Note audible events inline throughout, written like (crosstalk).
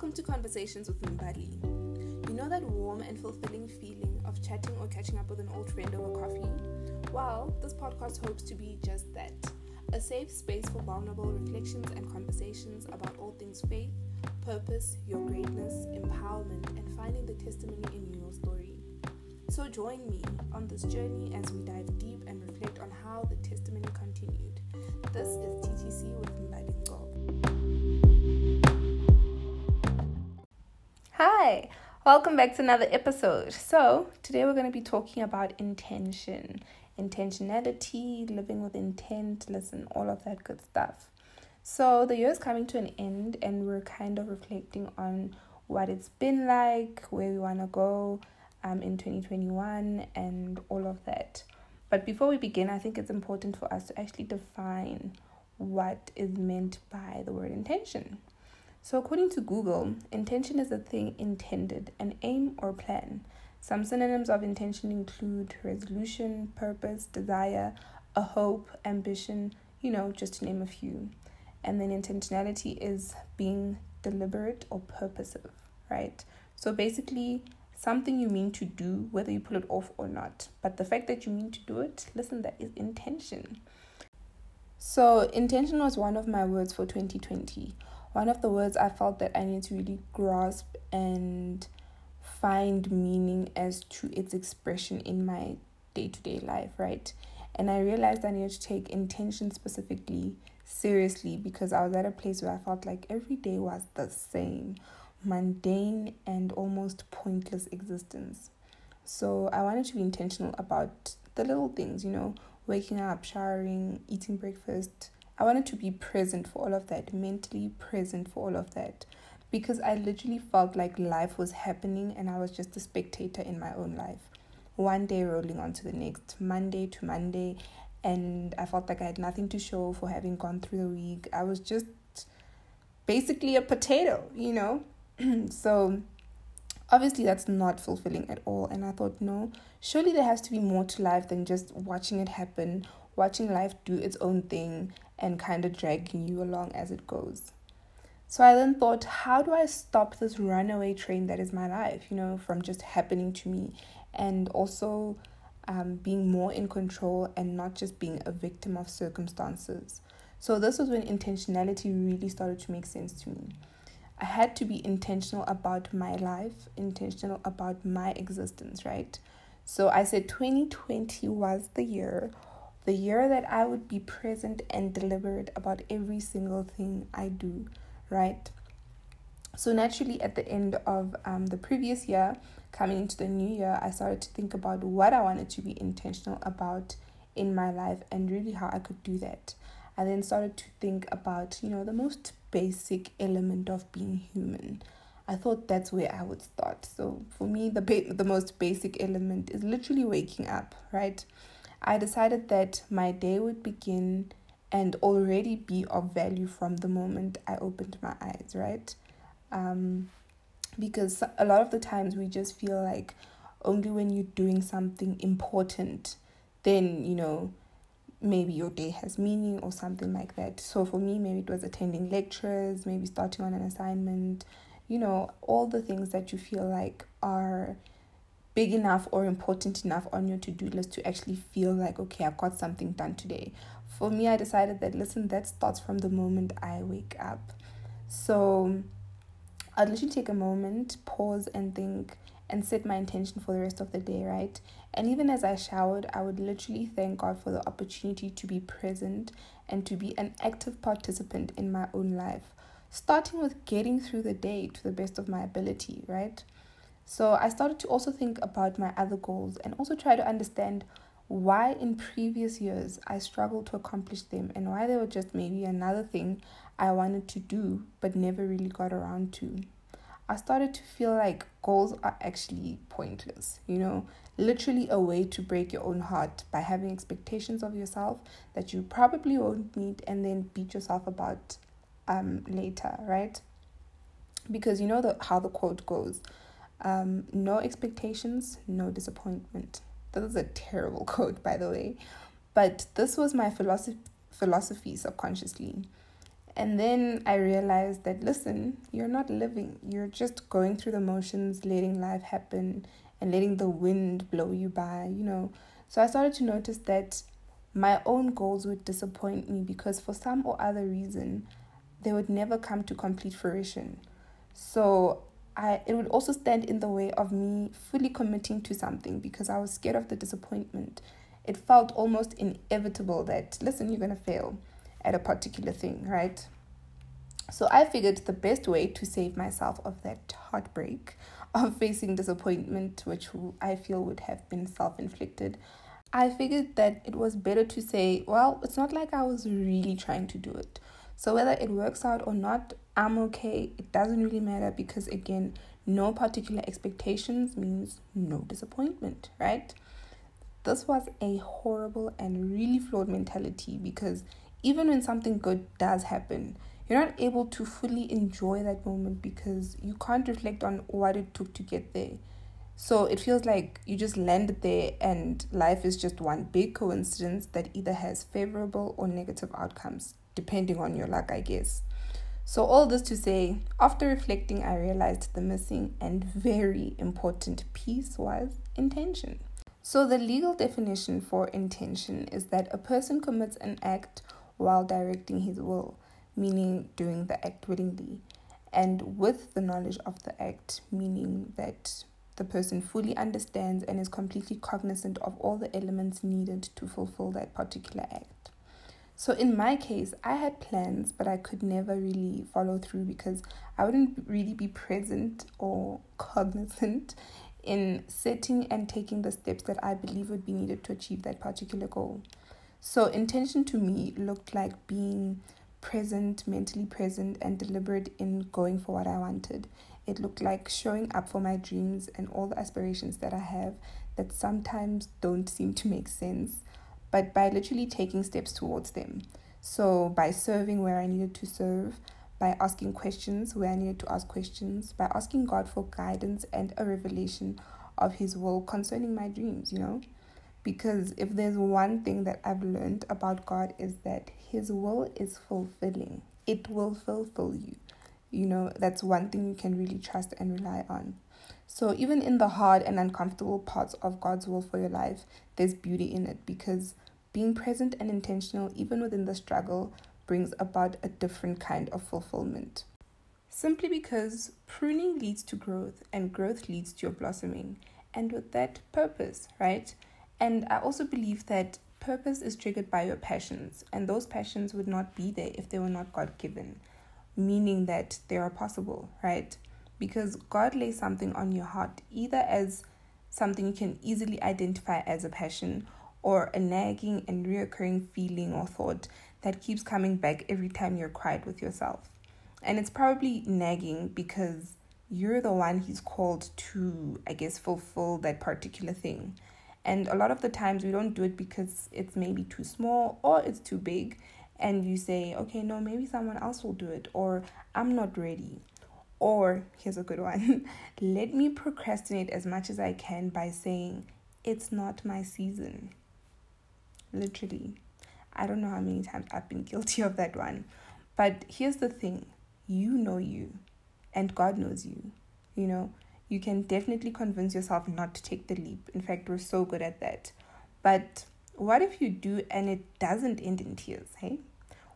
Welcome to Conversations with Mbali. You know that warm and fulfilling feeling of chatting or catching up with an old friend over coffee? Well, this podcast hopes to be just that a safe space for vulnerable reflections and conversations about all things faith, purpose, your greatness, empowerment, and finding the testimony in your story. So join me on this journey as we dive deep and reflect on how the testimony continued. This is TTC with Mbali Ngo. Hi, welcome back to another episode. So, today we're going to be talking about intention, intentionality, living with intent, listen, all of that good stuff. So, the year is coming to an end, and we're kind of reflecting on what it's been like, where we want to go um, in 2021, and all of that. But before we begin, I think it's important for us to actually define what is meant by the word intention. So, according to Google, intention is a thing intended, an aim or plan. Some synonyms of intention include resolution, purpose, desire, a hope, ambition, you know, just to name a few. And then intentionality is being deliberate or purposive, right? So, basically, something you mean to do, whether you pull it off or not. But the fact that you mean to do it, listen, that is intention. So, intention was one of my words for 2020 one of the words I felt that I need to really grasp and find meaning as to its expression in my day to day life, right? And I realized I needed to take intention specifically seriously because I was at a place where I felt like every day was the same, mundane and almost pointless existence. So I wanted to be intentional about the little things, you know, waking up, showering, eating breakfast, I wanted to be present for all of that, mentally present for all of that, because I literally felt like life was happening and I was just a spectator in my own life. One day rolling on to the next, Monday to Monday, and I felt like I had nothing to show for having gone through the week. I was just basically a potato, you know? (clears throat) so obviously that's not fulfilling at all and i thought no surely there has to be more to life than just watching it happen watching life do its own thing and kind of dragging you along as it goes. So I then thought, how do I stop this runaway train that is my life, you know, from just happening to me and also um, being more in control and not just being a victim of circumstances. So this was when intentionality really started to make sense to me. I had to be intentional about my life, intentional about my existence, right? So I said 2020 was the year the year that I would be present and deliberate about every single thing I do, right? So, naturally, at the end of um, the previous year, coming into the new year, I started to think about what I wanted to be intentional about in my life and really how I could do that. I then started to think about, you know, the most basic element of being human. I thought that's where I would start. So for me, the ba- the most basic element is literally waking up, right? I decided that my day would begin and already be of value from the moment I opened my eyes, right? Um, because a lot of the times we just feel like only when you're doing something important, then, you know, maybe your day has meaning or something like that. So for me, maybe it was attending lectures, maybe starting on an assignment, you know, all the things that you feel like are big enough or important enough on your to do list to actually feel like, okay, I've got something done today. For me, I decided that, listen, that starts from the moment I wake up. So I'd literally take a moment, pause, and think and set my intention for the rest of the day, right? And even as I showered, I would literally thank God for the opportunity to be present and to be an active participant in my own life, starting with getting through the day to the best of my ability, right? So I started to also think about my other goals and also try to understand why in previous years I struggled to accomplish them and why they were just maybe another thing I wanted to do but never really got around to. I started to feel like goals are actually pointless, you know, literally a way to break your own heart by having expectations of yourself that you probably won't meet and then beat yourself about um later, right? Because you know the how the quote goes, um, no expectations, no disappointment. That is a terrible (laughs) quote, by the way, but this was my philosophy philosophy subconsciously. And then I realized that, listen, you're not living. You're just going through the motions, letting life happen and letting the wind blow you by, you know. So I started to notice that my own goals would disappoint me because for some or other reason, they would never come to complete fruition. So I it would also stand in the way of me fully committing to something because I was scared of the disappointment. It felt almost inevitable that listen, you're to fail at a particular thing, right? So I figured the best way to save myself of that heartbreak (laughs) of facing disappointment, which I feel would have been self inflicted, I figured that it was better to say, well, it's not like I was really trying to do it. So whether it works out or not, I'm okay. It doesn't really matter because, again, no particular expectations means no disappointment, right? This was a horrible and really flawed mentality because even when something good does happen, you're not able to fully enjoy that moment because you can't reflect on what it took to get there. So it feels like you just landed there and life is just one big coincidence that either has favorable or negative outcomes, depending on your luck, I guess. So, all this to say, after reflecting, I realized the missing and very important piece was intention. So, the legal definition for intention is that a person commits an act while directing his will, meaning doing the act willingly, and with the knowledge of the act, meaning that the person fully understands and is completely cognizant of all the elements needed to fulfill that particular act. So, in my case, I had plans, but I could never really follow through because I wouldn't really be present or cognizant in setting and taking the steps that I believe would be needed to achieve that particular goal. So, intention to me looked like being present, mentally present, and deliberate in going for what I wanted. It looked like showing up for my dreams and all the aspirations that I have that sometimes don't seem to make sense, but by literally taking steps towards them. So, by serving where I needed to serve, by asking questions where I needed to ask questions, by asking God for guidance and a revelation of His will concerning my dreams, you know? Because if there's one thing that I've learned about God is that His will is fulfilling. It will fulfill you. You know, that's one thing you can really trust and rely on. So even in the hard and uncomfortable parts of God's will for your life, there's beauty in it because being present and intentional, even within the struggle, brings about a different kind of fulfillment. Simply because pruning leads to growth and growth leads to your blossoming, and with that, purpose, right? And I also believe that purpose is triggered by your passions, and those passions would not be there if they were not God given, meaning that they are possible, right? Because God lays something on your heart, either as something you can easily identify as a passion or a nagging and reoccurring feeling or thought that keeps coming back every time you're quiet with yourself. And it's probably nagging because you're the one he's called to, I guess, fulfill that particular thing. And a lot of the times we don't do it because it's maybe too small or it's too big. And you say, okay, no, maybe someone else will do it, or I'm not ready. Or here's a good one (laughs) let me procrastinate as much as I can by saying, it's not my season. Literally. I don't know how many times I've been guilty of that one. But here's the thing you know you, and God knows you. You know, you can definitely convince yourself not to take the leap. In fact, we're so good at that. But what if you do and it doesn't end in tears, hey?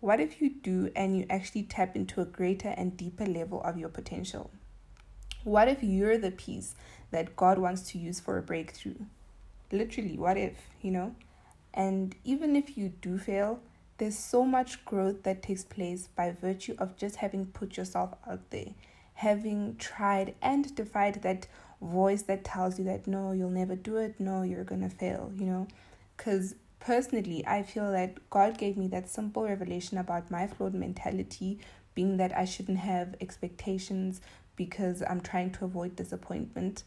What if you do and you actually tap into a greater and deeper level of your potential? What if you're the piece that God wants to use for a breakthrough? Literally, what if, you know? And even if you do fail, there's so much growth that takes place by virtue of just having put yourself out there having tried and defied that voice that tells you that no, you'll never do it, no, you're gonna fail, you know? Because personally, I feel that God gave me that simple revelation about my flawed mentality, being that I shouldn't have expectations because I'm trying to avoid disappointment.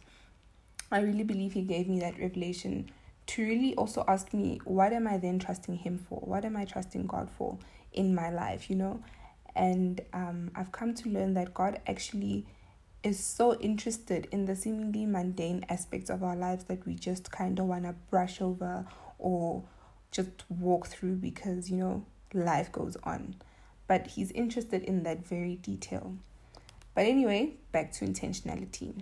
I really believe He gave me that revelation to really also ask me, what am I then trusting Him for? What am I trusting God for in my life, you know? And um, I've come to learn that God actually is so interested in the seemingly mundane aspects of our lives that we just kind of want to brush over or just walk through because, you know, life goes on. but he's interested in that very detail. But anyway, back to intentionality.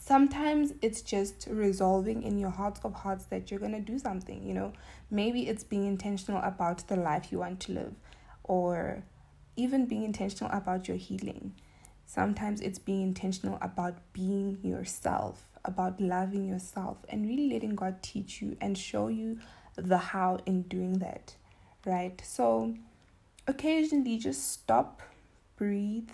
Sometimes it's just resolving in your heart of hearts that you're going to do something, you know. Maybe it's being intentional about the life you want to live or even being intentional about your healing. Sometimes it's being intentional about being yourself, about loving yourself, and really letting God teach you and show you the how in doing that, right? So, occasionally just stop, breathe,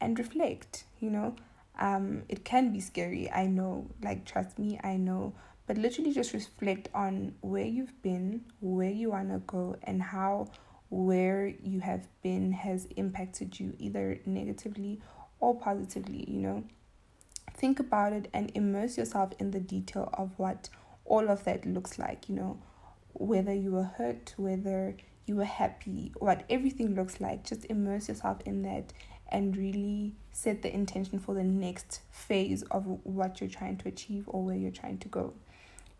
and reflect, you know. Um, it can be scary, I know, like, trust me, I know, but literally just reflect on where you've been, where you want to go, and how where you have been has impacted you either negatively or positively, you know. Think about it and immerse yourself in the detail of what all of that looks like, you know, whether you were hurt, whether you were happy, what everything looks like. Just immerse yourself in that and really set the intention for the next phase of what you're trying to achieve or where you're trying to go.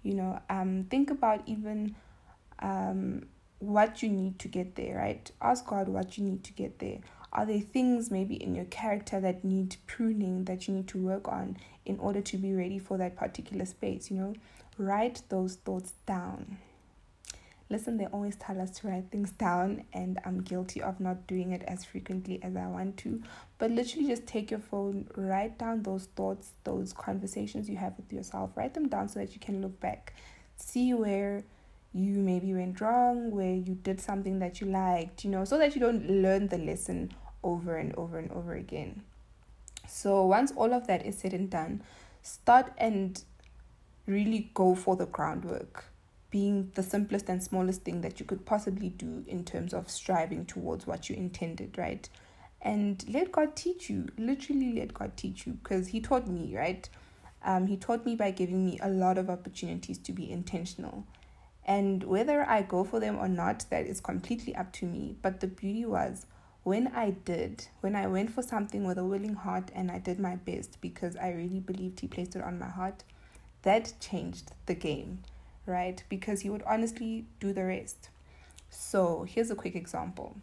You know, um, think about even um, what you need to get there, right? Ask God what you need to get there. Are there things maybe in your character that need pruning that you need to work on in order to be ready for that particular space? You know, write those thoughts down. Listen, they always tell us to write things down, and I'm guilty of not doing it as frequently as I want to. But literally, just take your phone, write down those thoughts, those conversations you have with yourself, write them down so that you can look back, see where you maybe went wrong, where you did something that you liked, you know, so that you don't learn the lesson over and over and over again. So once all of that is said and done, start and really go for the groundwork, being the simplest and smallest thing that you could possibly do in terms of striving towards what you intended, right? And let God teach you, literally let God teach you, because He taught me, right? Um, he taught me by giving me a lot of opportunities to be intentional. And whether I go for them or not, that is completely up to me. But the beauty was when I did, when I went for something with a willing heart and I did my best because I really believed He placed it on my heart, that changed the game, right? Because He would honestly do the rest. So here's a quick example.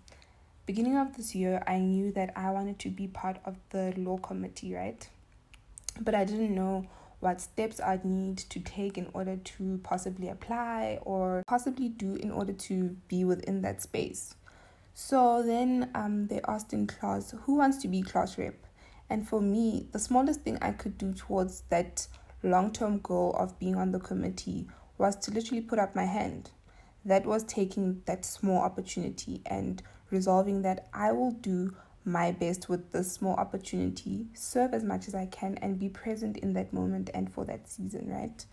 Beginning of this year, I knew that I wanted to be part of the law committee, right? But I didn't know what steps I'd need to take in order to possibly apply or possibly do in order to be within that space. So then um, they asked in class, who wants to be class rep? And for me, the smallest thing I could do towards that long term goal of being on the committee was to literally put up my hand. That was taking that small opportunity and resolving that I will do my best with this small opportunity, serve as much as I can, and be present in that moment and for that season, right?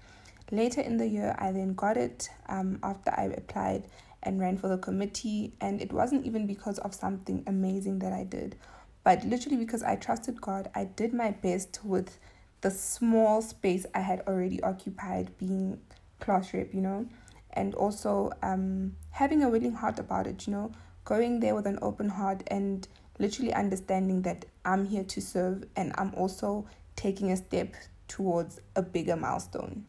Later in the year, I then got it um, after I applied and ran for the committee, and it wasn't even because of something amazing that I did, but literally because I trusted God. I did my best with the small space I had already occupied, being class rep, you know, and also um, having a willing heart about it, you know, going there with an open heart and literally understanding that I'm here to serve and I'm also taking a step towards a bigger milestone.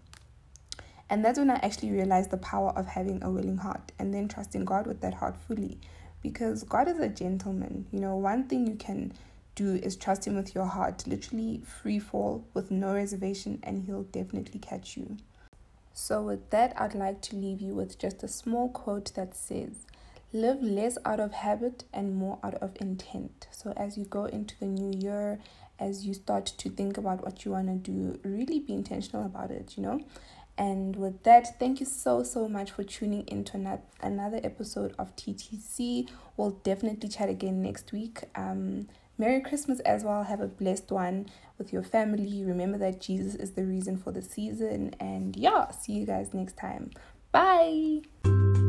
And that's when I actually realized the power of having a willing heart and then trusting God with that heart fully. Because God is a gentleman. You know, one thing you can do is trust Him with your heart, literally free fall with no reservation, and He'll definitely catch you. So, with that, I'd like to leave you with just a small quote that says, Live less out of habit and more out of intent. So, as you go into the new year, as you start to think about what you want to do, really be intentional about it, you know. And with that, thank you so, so much for tuning into another episode of TTC. We'll definitely chat again next week. Um, Merry Christmas as well. Have a blessed one with your family. Remember that Jesus is the reason for the season. And yeah, see you guys next time. Bye.